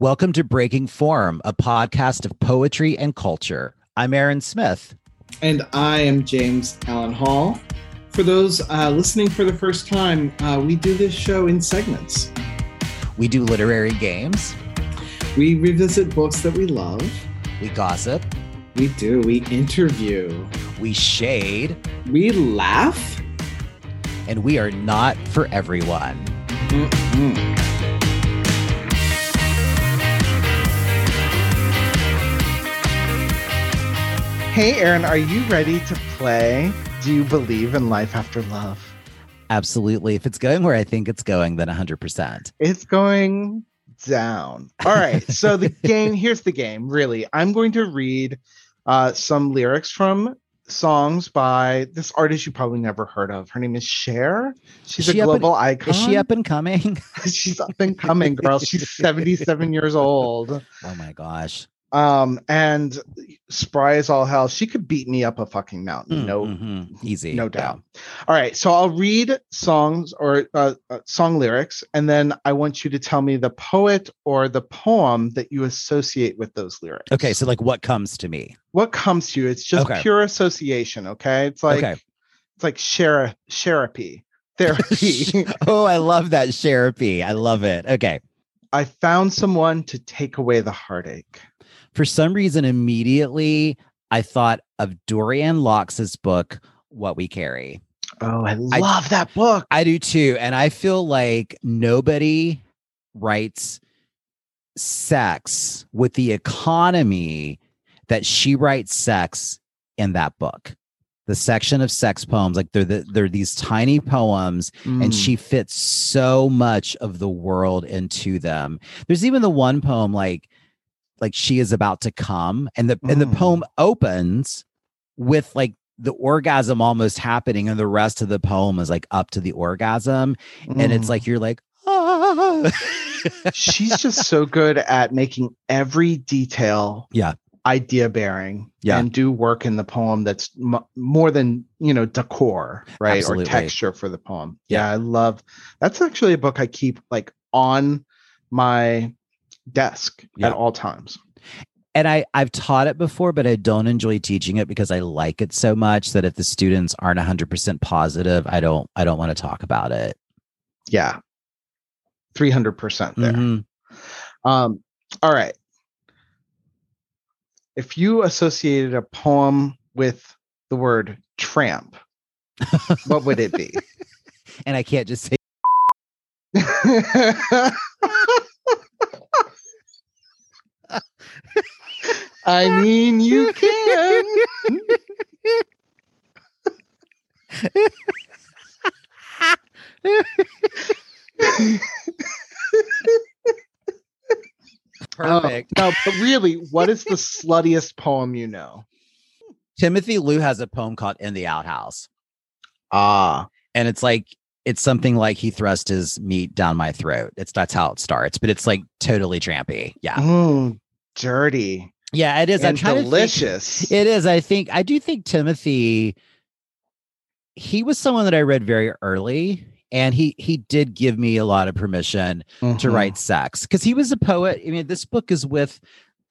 Welcome to Breaking Form, a podcast of poetry and culture. I'm Aaron Smith. And I am James Allen Hall. For those uh, listening for the first time, uh, we do this show in segments. We do literary games. We revisit books that we love. We gossip. We do. We interview. We shade. We laugh. And we are not for everyone. Mm-mm. Hey, Aaron, are you ready to play? Do you believe in life after love? Absolutely. If it's going where I think it's going, then 100%. It's going down. All right. So the game, here's the game, really. I'm going to read uh, some lyrics from songs by this artist you probably never heard of. Her name is Cher. She's she a global and, icon. Is she up and coming? She's up and coming, girl. She's 77 years old. Oh my gosh. Um, and spry as all hell. She could beat me up a fucking mountain. Mm, no, mm-hmm. easy, no doubt. All right, so I'll read songs or uh, uh, song lyrics, and then I want you to tell me the poet or the poem that you associate with those lyrics. Okay, so like what comes to me? What comes to you? It's just okay. pure association. Okay, it's like okay. it's like Cher therapy. Therapy. oh, I love that therapy. I love it. Okay. I found someone to take away the heartache for some reason, immediately I thought of Dorianne Laux's book, What We Carry. Oh, I love I, that book. I do too. And I feel like nobody writes sex with the economy that she writes sex in that book. The section of sex poems, like they're the, they're these tiny poems, mm. and she fits so much of the world into them. There's even the one poem like like she is about to come and the mm. and the poem mm. opens with like the orgasm almost happening and the rest of the poem is like up to the orgasm mm. and it's like mm. you're like ah. she's just so good at making every detail yeah idea bearing yeah. and do work in the poem that's m- more than you know decor right Absolutely. or texture for the poem yeah. yeah i love that's actually a book i keep like on my desk yeah. at all times. And I, I've taught it before, but I don't enjoy teaching it because I like it so much that if the students aren't 100% positive, I don't I don't want to talk about it. Yeah. 300% there. Mm-hmm. Um, all right. If you associated a poem with the word tramp, what would it be? and I can't just say I mean, you can. Perfect. Uh, no, but really, what is the sluttiest poem you know? Timothy Liu has a poem called In the Outhouse. Ah. And it's like it's something like he thrust his meat down my throat. It's that's how it starts, but it's like totally trampy. Yeah. Mm, dirty. Yeah, it is. And I'm delicious. Think, it is. I think I do think Timothy. He was someone that I read very early, and he he did give me a lot of permission mm-hmm. to write sex because he was a poet. I mean, this book is with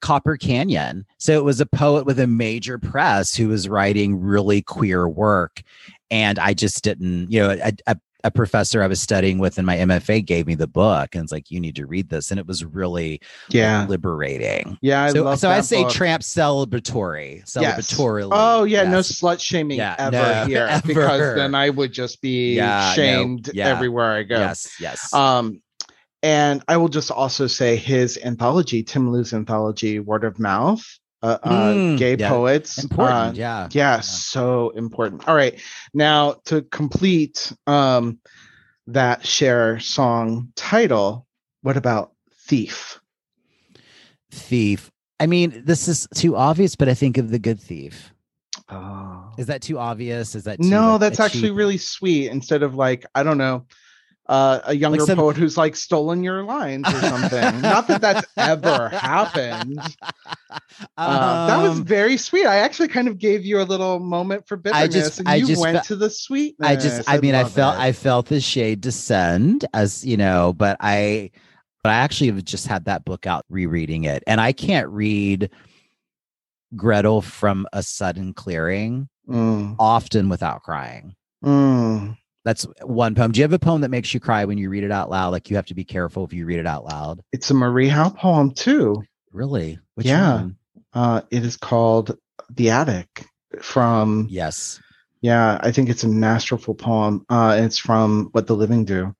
Copper Canyon, so it was a poet with a major press who was writing really queer work, and I just didn't, you know, a, a a professor I was studying with in my MFA gave me the book and it's like, you need to read this. And it was really yeah liberating. Yeah. I so so I say book. tramp celebratory. Celebratory. Yes. Oh yeah, yes. no slut shaming yeah, ever no, here. Ever. Because then I would just be yeah, shamed no, yeah. everywhere I go. Yes, yes. Um and I will just also say his anthology, Tim Liu's anthology, Word of Mouth, uh, uh, mm, gay yeah. poets. Important, uh, yeah. yeah. yeah. so important. All right, now to complete um, that Cher song title, what about Thief? Thief. I mean, this is too obvious, but I think of the Good Thief. Oh. Is that too obvious? Is that no? like, that's actually really sweet. Instead of like, I don't know uh, a younger like some... poet who's like stolen your lines or something. Not that that's ever happened. Uh, that was um, very sweet. I actually kind of gave you a little moment for bitterness, I just, and I you just went fe- to the sweetness. I just, I, I mean, I felt, it. I felt the shade descend as you know, but I, But I actually have just had that book out rereading it. And I can't read Gretel from a sudden clearing mm. often without crying. Mm. That's one poem. Do you have a poem that makes you cry when you read it out loud? Like you have to be careful if you read it out loud. It's a Marie Howe poem too. Really? Which yeah. Uh, it is called The Attic from. Yes. Yeah, I think it's a masterful poem. Uh, it's from What the Living Do.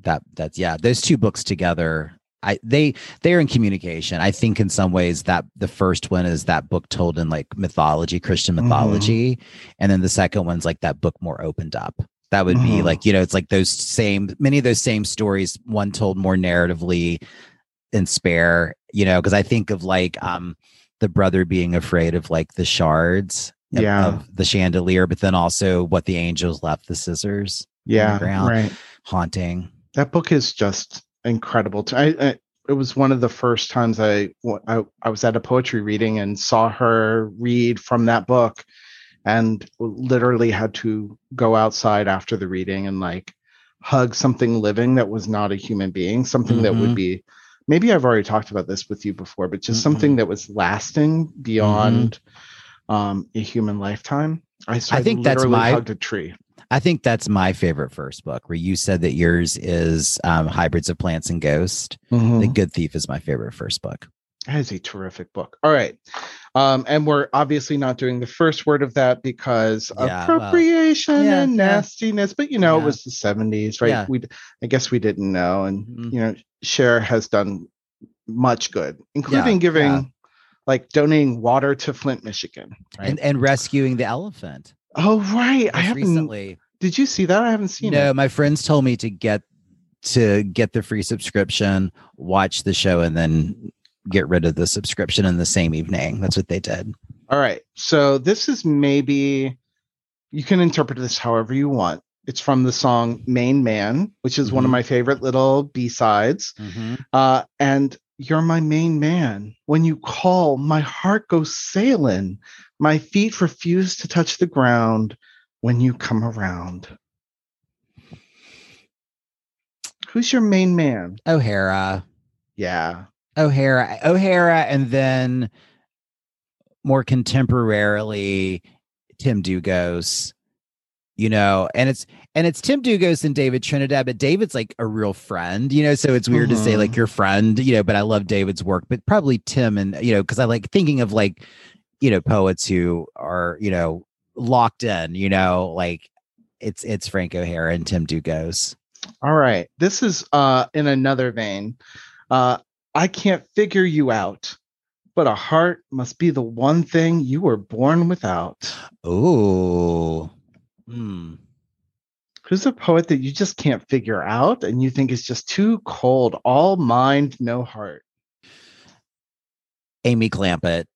That that's yeah. Those two books together I they they're in communication. I think in some ways that the first one is that book told in like mythology, Christian mm-hmm. mythology, mm-hmm. and then the second one's like that book more opened up. That would mm-hmm. be like you know it's like those same many of those same stories. One told more narratively in spare, you know, because I think of like um the brother being afraid of like the shards yeah. of the chandelier, but then also what the angels left the scissors. Yeah, ground, right. Haunting. That book is just incredible. I, I, it was one of the first times I, I I was at a poetry reading and saw her read from that book, and literally had to go outside after the reading and like hug something living that was not a human being, something mm-hmm. that would mm-hmm. be maybe I've already talked about this with you before, but just mm-hmm. something that was lasting beyond mm-hmm. um, a human lifetime. I, so I think that's my hugged a tree. I think that's my favorite first book where you said that yours is um, Hybrids of Plants and Ghost. Mm-hmm. The Good Thief is my favorite first book. That is a terrific book. All right. Um, and we're obviously not doing the first word of that because yeah, appropriation well, yeah, and nastiness, but you know, it was the 70s, right? We I guess we didn't know. And mm-hmm. you know, Cher has done much good, including giving like donating water to Flint, Michigan. Right? And and rescuing the elephant. Oh right. I haven't recently did you see that? I haven't seen no, it. No, my friends told me to get to get the free subscription, watch the show, and then get rid of the subscription in the same evening. That's what they did. All right. So this is maybe you can interpret this however you want. It's from the song Main Man, which is mm-hmm. one of mm-hmm. my favorite little B sides. Mm-hmm. Uh, and you're my main man. When you call, my heart goes sailing. My feet refuse to touch the ground when you come around. Who's your main man? O'Hara. Yeah. O'Hara. O'Hara, and then more contemporarily, Tim Dlugos. You know, and it's and it's Tim Dlugos and David Trinidad, but David's like a real friend, you know. So it's weird to say like mm-hmm. your friend, you know. But I love David's work, but probably Tim and you know because I like thinking of like you know poets who are you know locked in, you know, like it's it's Frank O'Hara and Tim Dlugos. All right. This is uh in another vein. Uh I can't figure you out, but a heart must be the one thing you were born without. Oh. Hmm. Who's a poet that you just can't figure out and you think is just too cold, all mind, no heart? Amy Clampitt.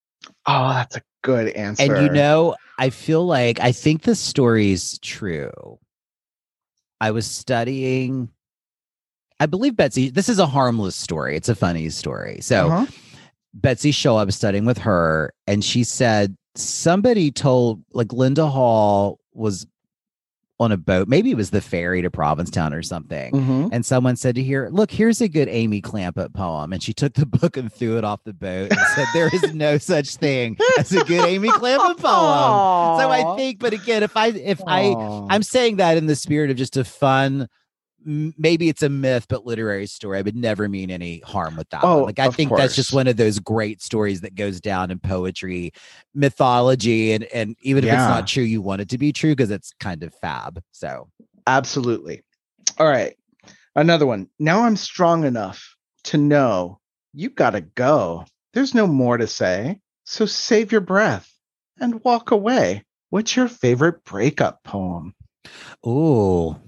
Oh, that's a good answer. And you know, I feel like I think the story's true. I was studying, I believe Betsy, this is a harmless story. It's a funny story. So uh-huh. Betsy show up studying with her, and she said somebody told like Linda Hall was on a boat. Maybe it was the ferry to Provincetown or something. Mm-hmm. And someone said to her, Look, here's a good Amy Clampitt poem. And she took the book and threw it off the boat and said, There is no such thing as a good Amy Clampitt poem. Aww. So I think, but again, if I if Aww. I I'm saying that in the spirit of just a fun maybe it's a myth, but literary story. I would never mean any harm with that. Oh, one. like I think course. that's just one of those great stories that goes down in poetry, mythology, and and even if yeah. it's not true, you want it to be true because it's kind of fab. So absolutely. All right, another one. Now I'm strong enough to know you gotta go. There's no more to say. So save your breath and walk away. What's your favorite breakup poem? Oh,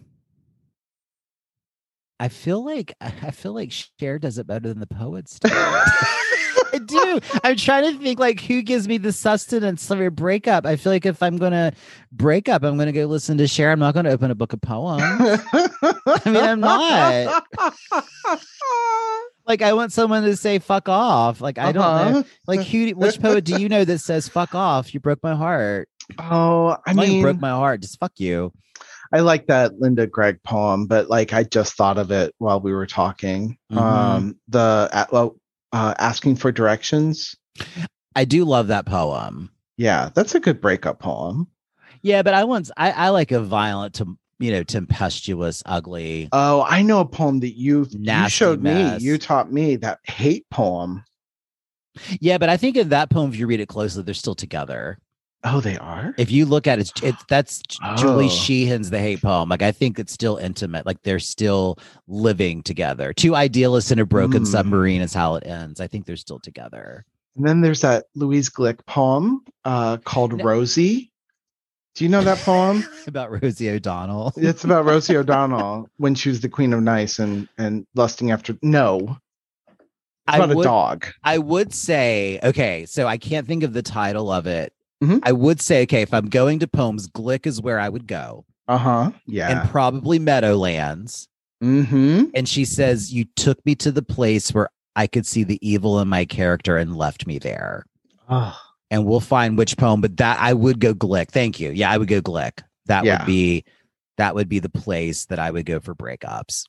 I feel like I feel like Cher does it better than the poets do. I do. I'm trying to think like who gives me the sustenance of a breakup. I feel like if I'm gonna break up, I'm gonna go listen to Cher. I'm not gonna open a book of poems. I mean, I'm not. like I want someone to say "fuck off." Like I don't uh-huh. know. Like who? Which poet do you know that says "fuck off"? You broke my heart. Oh, I mean, broke my heart. Just fuck you. I like that Linda Gregg poem, but like I just thought of it while we were talking. Mm-hmm. Um, the uh, uh, asking for directions. I do love that poem. Yeah, that's a good breakup poem. Yeah, but I once I, I like a violent to you know tempestuous, ugly. Oh, I know a poem that you've you showed mess. me. You taught me that hate poem. Yeah, but I think in that poem, if you read it closely, they're still together. Oh, they are. If you look at it, it's that's oh. Julie Sheehan's The Hate Poem. Like I think it's still intimate. Like they're still living together. Two idealists in a broken mm. submarine is how it ends. I think they're still together. And then there's that Louise Glück poem uh, called no. Rosie. Do you know that poem about Rosie O'Donnell? it's about Rosie O'Donnell when she was the queen of nice and and lusting after. No, it's about would, a dog. I would say okay. So I can't think of the title of it Mm-hmm. I would say, okay, if I'm going to poems, Glück is where I would go. Uh huh. Yeah. And probably Meadowlands. Mm-hmm. And she says, You took me to the place where I could see the evil in my character and left me there. Oh. And we'll find which poem, but that I would go Glück. Thank you. Yeah, I would go Glück. That yeah. would be that would be the place that I would go for breakups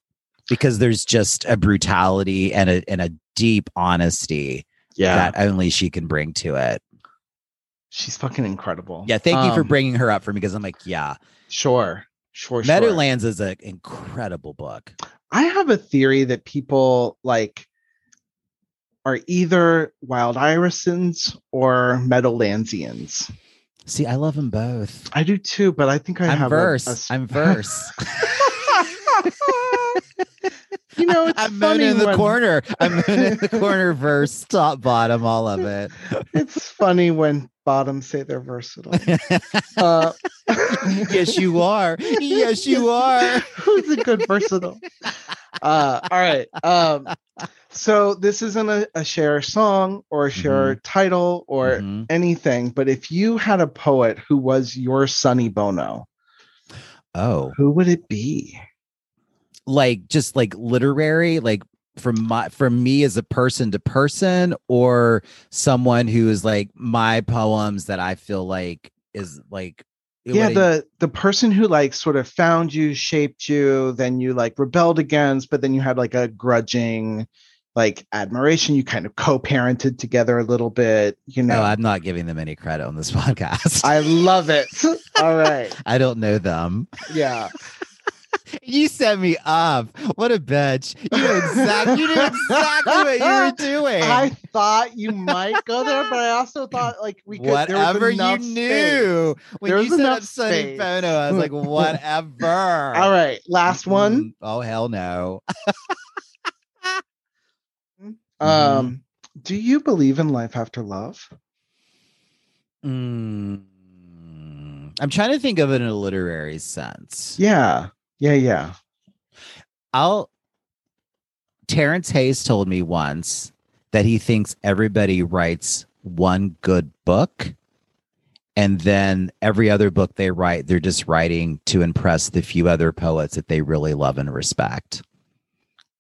because there's just a brutality and a and a deep honesty yeah. that only she can bring to it. She's fucking incredible. Yeah, thank you for um, bringing her up for me because I'm like, yeah, sure, sure. Meadowlands sure. is an incredible book. I have a theory that people like are either wild irisons or Meadowlandsians. See, I love them both. I do too, but I think I I'm have verse. I'm verse. you know, it's I'm funny in the when... corner. I'm in the corner verse, top, bottom, all of it. It's funny when bottoms say they're versatile. uh, yes, you are. Yes, you are. Who's a good versatile? Uh, all right. Um, so this isn't a, a Cher song or a Cher mm-hmm. title or mm-hmm. anything, but if you had a poet who was your Sonny Bono, oh, who would it be? Like just like literary, like from my from me as a person to person or someone who is like my poems that I feel like is like yeah the the person who like sort of found you shaped you then you like rebelled against but then you had like a grudging like admiration. You kind of co-parented together a little bit you oh, know? No, i'm not giving them any credit on this podcast. I love it. All right. I don't know them. Yeah you set me up. What a bitch. You knew exactly you knew exactly what you were doing. I thought you might go there, but I also thought like we could whatever you knew. Space. When there you set up Sonny Bono, I was like, whatever. All right, last one. Mm, oh hell no. um, mm-hmm. do you believe in life after love? Mm. I'm trying to think of it in a literary sense. Yeah. Yeah, yeah. I'll Terrence Hayes told me once that he thinks everybody writes one good book and then every other book they write they're just writing to impress the few other poets that they really love and respect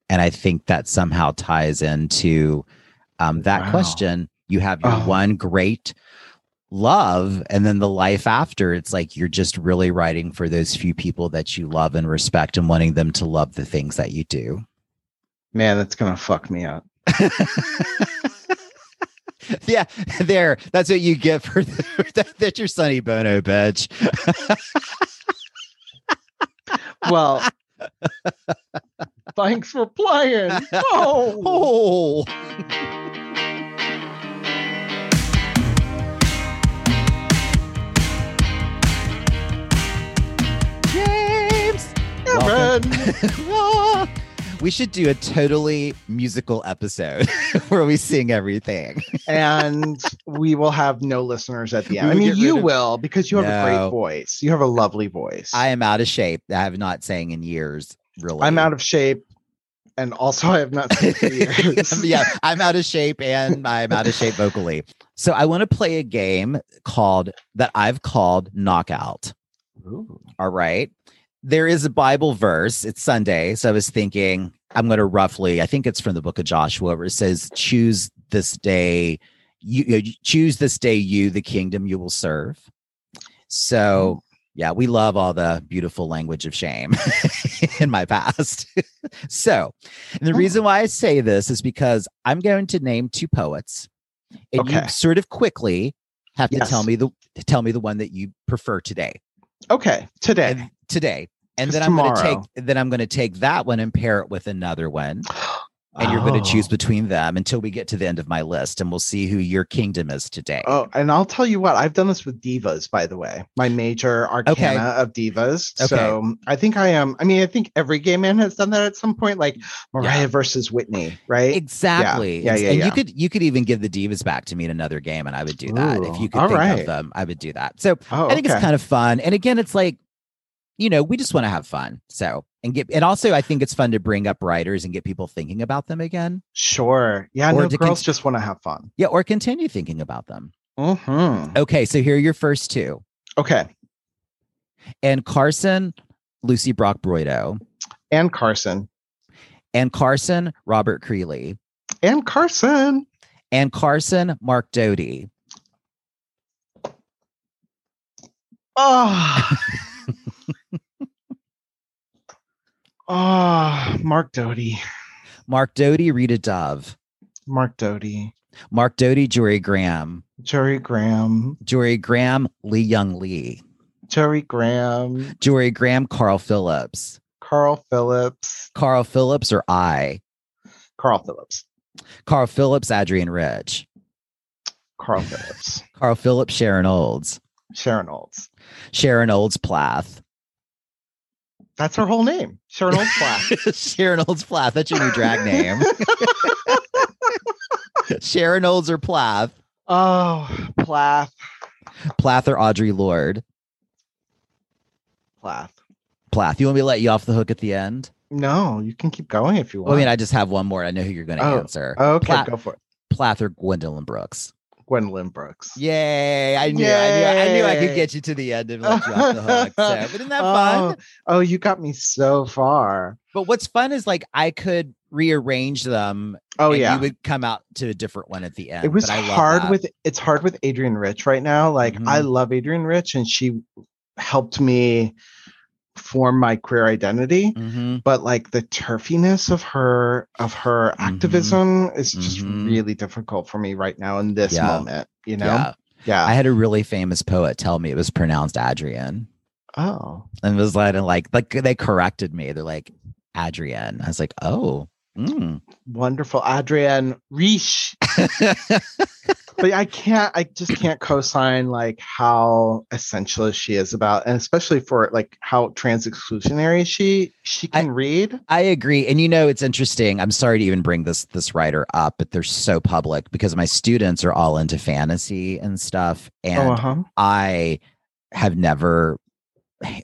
and i think that somehow ties into um, that wow. question you have your oh. one great love and then the life after it's like you're just really writing for those few people that you love and respect and wanting them to love the things that you do man that's gonna fuck me up yeah there that's what you get for the, that, that's your sonny bono bitch well thanks for playing oh. oh. we should do a totally musical episode where we sing everything. and we will have no listeners at the end. I mean, you of... will because you have no. a great voice. You have a lovely voice. I am out of shape. I have not sang in years, really. I'm out of shape. And also, I have not sang in years. yeah, I'm out of shape and I'm out of shape vocally. So, I want to play a game called that I've called Knockout. Ooh. All right there is a Bible verse. It's Sunday. So I was thinking, I'm going to roughly, I think it's from the book of Joshua, where it says, choose this day, you, you choose this day, you, the kingdom you will serve. So, mm. yeah, we love all the beautiful language of shame in my past. so, the oh. reason why I say this is because I'm going to name two poets, and okay. you sort of quickly have yes. to tell me the tell me the one that you prefer today. Okay, today. And today. And then I'm going to take then I'm going to take that one and pair it with another one. And you're going to oh. choose oh. between them until we get to the end of my list and we'll see who your kingdom is today. Oh, and I'll tell you what, I've done this with divas, by the way, my major arcana okay. of divas. Okay. So I think I am. I mean, I think every gay man has done that at some point, like Mariah yeah. versus Whitney, right? Exactly. Yeah, yeah, yeah. And yeah. you could you could even give the divas back to me in another game, and I would do that. Ooh, if you could think right. of them, I would do that. So oh, I think okay. it's kind of fun. And again, it's like, you know, we just want to have fun. So and get and also I think it's fun to bring up writers and get people thinking about them again. Sure. Yeah. Or no, girls con- just want to have fun. Yeah, or continue thinking about them. Mm-hmm. Okay, so here are your first two. Okay. Anne Carson, Lucy Brock Broido. Anne Carson. Anne Carson, Robert Creeley. Anne Carson. Anne Carson, Mark Doty. Oh. Oh, Mark Doty. Mark Doty, Rita Dove. Mark Doty. Mark Doty, Jorie Graham. Jorie Graham. Jorie Graham, Li-Young Lee. Jorie Graham. Jorie Graham, Carl Phillips. Carl Phillips. Carl Phillips or I? Carl Phillips. Carl Phillips, Adrian Rich. Carl Phillips. Carl Phillips, Sharon Olds. Sharon Olds. Sharon Olds Plath. That's her whole name, Sharon Olds Plath. Sharon Olds Plath. That's your new drag name. Sharon Olds or Plath. Oh, Plath. Plath or Audre Lorde. Plath. Plath. You want me to let you off the hook at the end? No, you can keep going if you want. Well, I mean, I just have one more. I know who you're going to oh, answer. Okay, Plath, go for it. Plath or Gwendolyn Brooks. Gwendolyn Brooks. Yay! I knew, Yay. I knew, I knew, I could get you to the end and let you off the hook. So, but isn't that fun? Oh, oh, you got me so far. But what's fun is like I could rearrange them. Oh yeah, you would come out to a different one at the end. It was hard with it's hard with Adrian Rich right now. Like mm-hmm. I love Adrian Rich, and she helped me form my queer identity mm-hmm. but like the turfiness of her of her mm-hmm. activism is just mm-hmm. really difficult for me right now in this yeah. moment you know yeah. yeah. i had a really famous poet tell me it was pronounced adrian oh and it was like like like they corrected me they're like adrian i was like oh mm. wonderful adrian Rich but I can't, I just can't co-sign like how essential she is about, and especially for like how trans exclusionary she she can I, read. I agree, and you know it's interesting. I'm sorry to even bring this this writer up, but they're so public because my students are all into fantasy and stuff, oh, and oh, uh-huh. I have never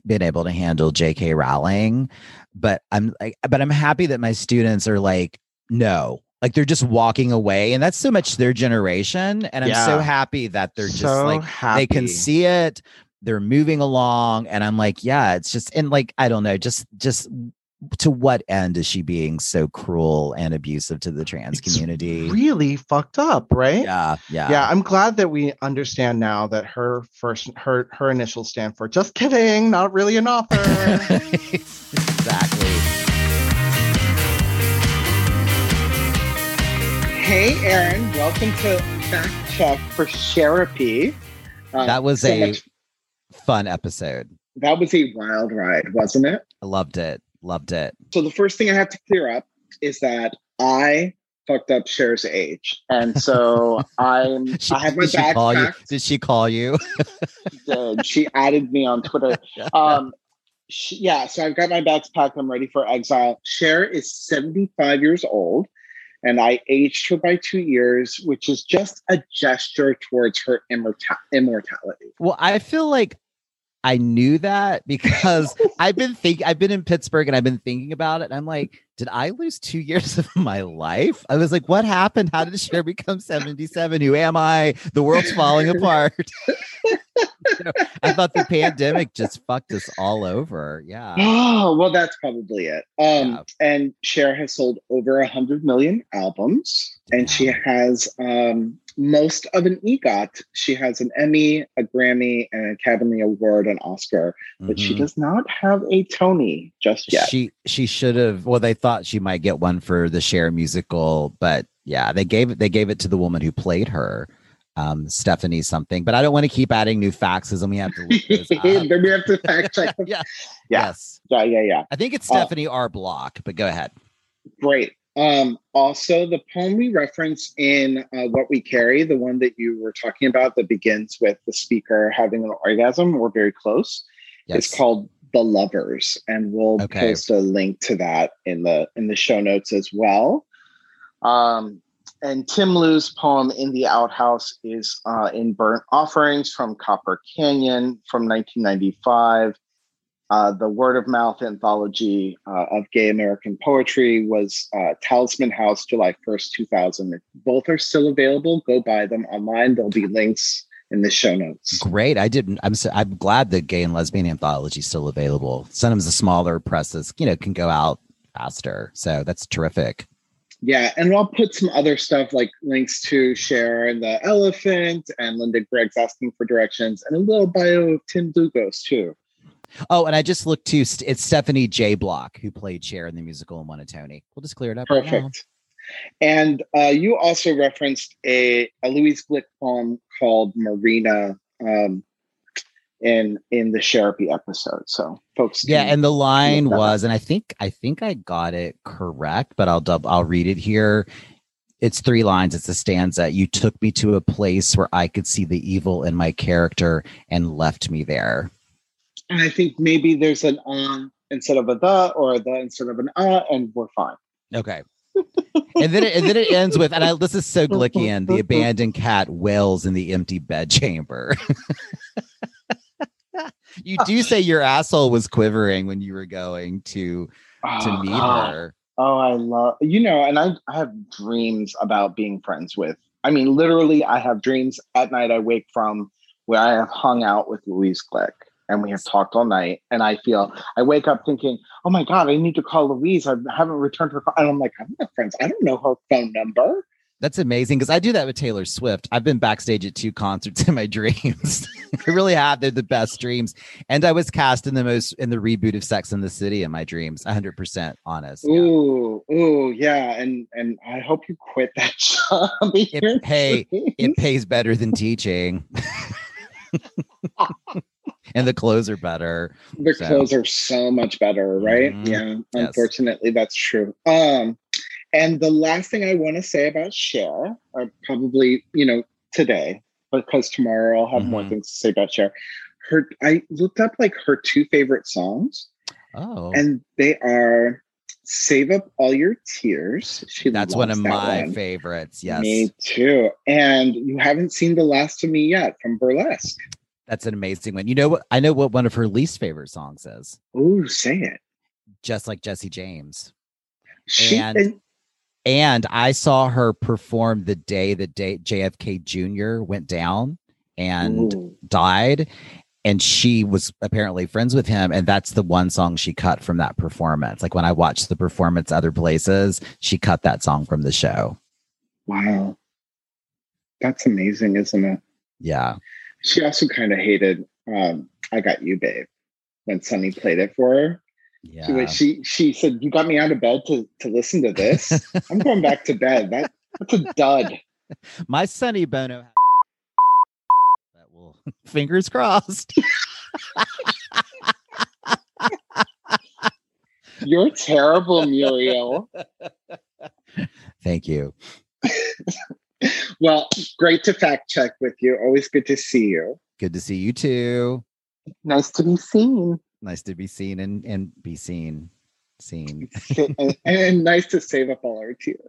been able to handle J.K. Rowling, but I'm like, but I'm happy that my students are like, no, like they're just walking away and that's so much their generation and i'm yeah. so happy that they're just so like happy. they can see it they're moving along and i'm like yeah it's just and like i don't know just just to what end is she being so cruel and abusive to the trans it's community? really fucked up right? Yeah yeah. Yeah i'm glad that we understand now that her first her her initials stand for just kidding not really an author. Exactly Hey, Aaron, welcome to Fact Check for Therapy. Uh, that was a fun episode. That was a wild ride, wasn't it? I loved it. Loved it. So the first thing I have to clear up is that I fucked up Cher's age, and so I'm. she, I have my packed. You? Did she call you? she did. She added me on Twitter. Um, she, yeah, so I've got my bags packed. I'm ready for exile. Cher is 75 years old and I aged her by two years, which is just a gesture towards her immorta- immortality. Well, I feel like I knew that because I've been thinking, I've been in Pittsburgh and I've been thinking about it. And I'm like, did I lose two years of my life? I was like, what happened? How did Cher become 77? Who am I? The world's falling apart. I thought the pandemic just fucked us all over. Yeah. Oh, well, that's probably it. Um, yeah. and Cher has sold over a hundred million albums, and she has um most of an EGOT. She has an Emmy, a Grammy, an Academy Award, an Oscar, but mm-hmm. she does not have a Tony just yet. She she should have. Well, they thought she might get one for the Cher musical, but yeah, they gave it. They gave it to the woman who played her um, Stephanie something, but I don't want to keep adding new faxes and we have to. then we have to fact check. yeah. yeah. Yes. Yeah. Yeah. Yeah. I think it's uh, Stephanie uh, R. Block, but go ahead. Great. Um, also, the poem we reference in uh, What We Carry, the one that you were talking about that begins with the speaker having an orgasm, we're very close. Yes. It's called The Lovers, and we'll okay. post a link to that in the in the show notes as well. Um, and Tim Liu's poem "In the Outhouse" is uh, in Burnt Offerings from Copper Canyon from 1995. Uh, the word of mouth anthology uh, of gay American poetry was uh, Talisman House, July 1st, 2000. Both are still available. Go buy them online. There'll be links in the show notes. Great. I didn't. I'm so, I'm glad the gay and lesbian anthology is still available. Sometimes the smaller presses, you know, can go out faster. So that's terrific. Yeah, and I'll put some other stuff like links to Cher and the Elephant and Linda Gregg's asking for directions and a little bio of Tim Dlugos too. Oh, and I just looked to it's Stephanie J. Block who played Cher in the musical and won a Tony. We'll just clear it up. Perfect. Right and uh, you also referenced a, a Louise Glück poem called Marina um, in in the Cherapy episode. So folks, yeah, and the line was, and I think I think I got it correct, but I'll dub I'll read it here. It's three lines. It's a stanza. You took me to a place where I could see the evil in my character and left me there. And I think maybe there's an on instead of a the or a the instead of an uh, and we're fine. Okay. and then it, and then it ends with, and I, this is so Glickian, the abandoned cat wails in the empty bedchamber. you do say your asshole was quivering when you were going to to ah, oh, meet her. Oh, I love you know, and I, I have dreams about being friends with. I mean, literally, I have dreams at night. I wake from where I have hung out with Louise Glück and we have talked all night. And I feel I wake up thinking, oh my God, I need to call Louise. I haven't returned her call. And I'm like, I'm not friends. I don't know her phone number. That's amazing because I do that with Taylor Swift. I've been backstage at two concerts in my dreams. I really have. They're the best dreams. And I was cast in the most in the reboot of Sex in the City in my dreams. 100% honest. Ooh, yeah. ooh, yeah. And and I hope you quit that job. It, hey, it pays better than teaching. and the clothes are better. The so. clothes are so much better, right? Mm-hmm. Yeah. Unfortunately, yes. that's true. Um and the last thing I want to say about Cher, or probably, you know, today, because tomorrow I'll have mm-hmm. more things to say about Cher. Her, I looked up like her two favorite songs. Oh. And they are Save Up All Your Tears. She That's one of that my one. favorites. Yes. Me too. And you haven't seen The Last of Me yet from Burlesque. That's an amazing one. You know what? I know what one of her least favorite songs is. Oh, say it. Just like Jesse James. She and, and and I saw her perform the day that JFK Jr. went down and Ooh. died. And she was apparently friends with him. And that's the one song she cut from that performance. Like when I watched the performance other places, she cut that song from the show. Wow. That's amazing, isn't it? Yeah. She also kind of hated um, I Got You, Babe, when Sonny played it for her. Yeah. She she said, "You got me out of bed to to listen to this. I'm going back to bed. That that's a dud." My Sonny Bono. That will fingers crossed. You're terrible, Muriel. Thank you. well, great to fact check with you. Always good to see you. Good to see you too. Nice to be seen nice to be seen and and be seen seen. And, and nice to save up all our tears.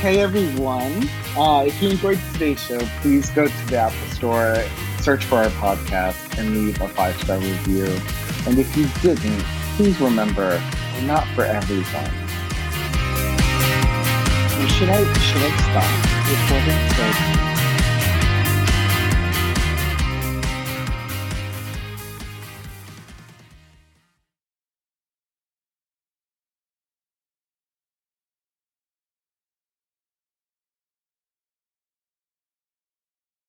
Hey everyone. Uh, if you enjoyed today's show please go to the apple store search for our podcast and leave a five star review. And if you didn't please remember we're not for everyone. Should I should I stop recording?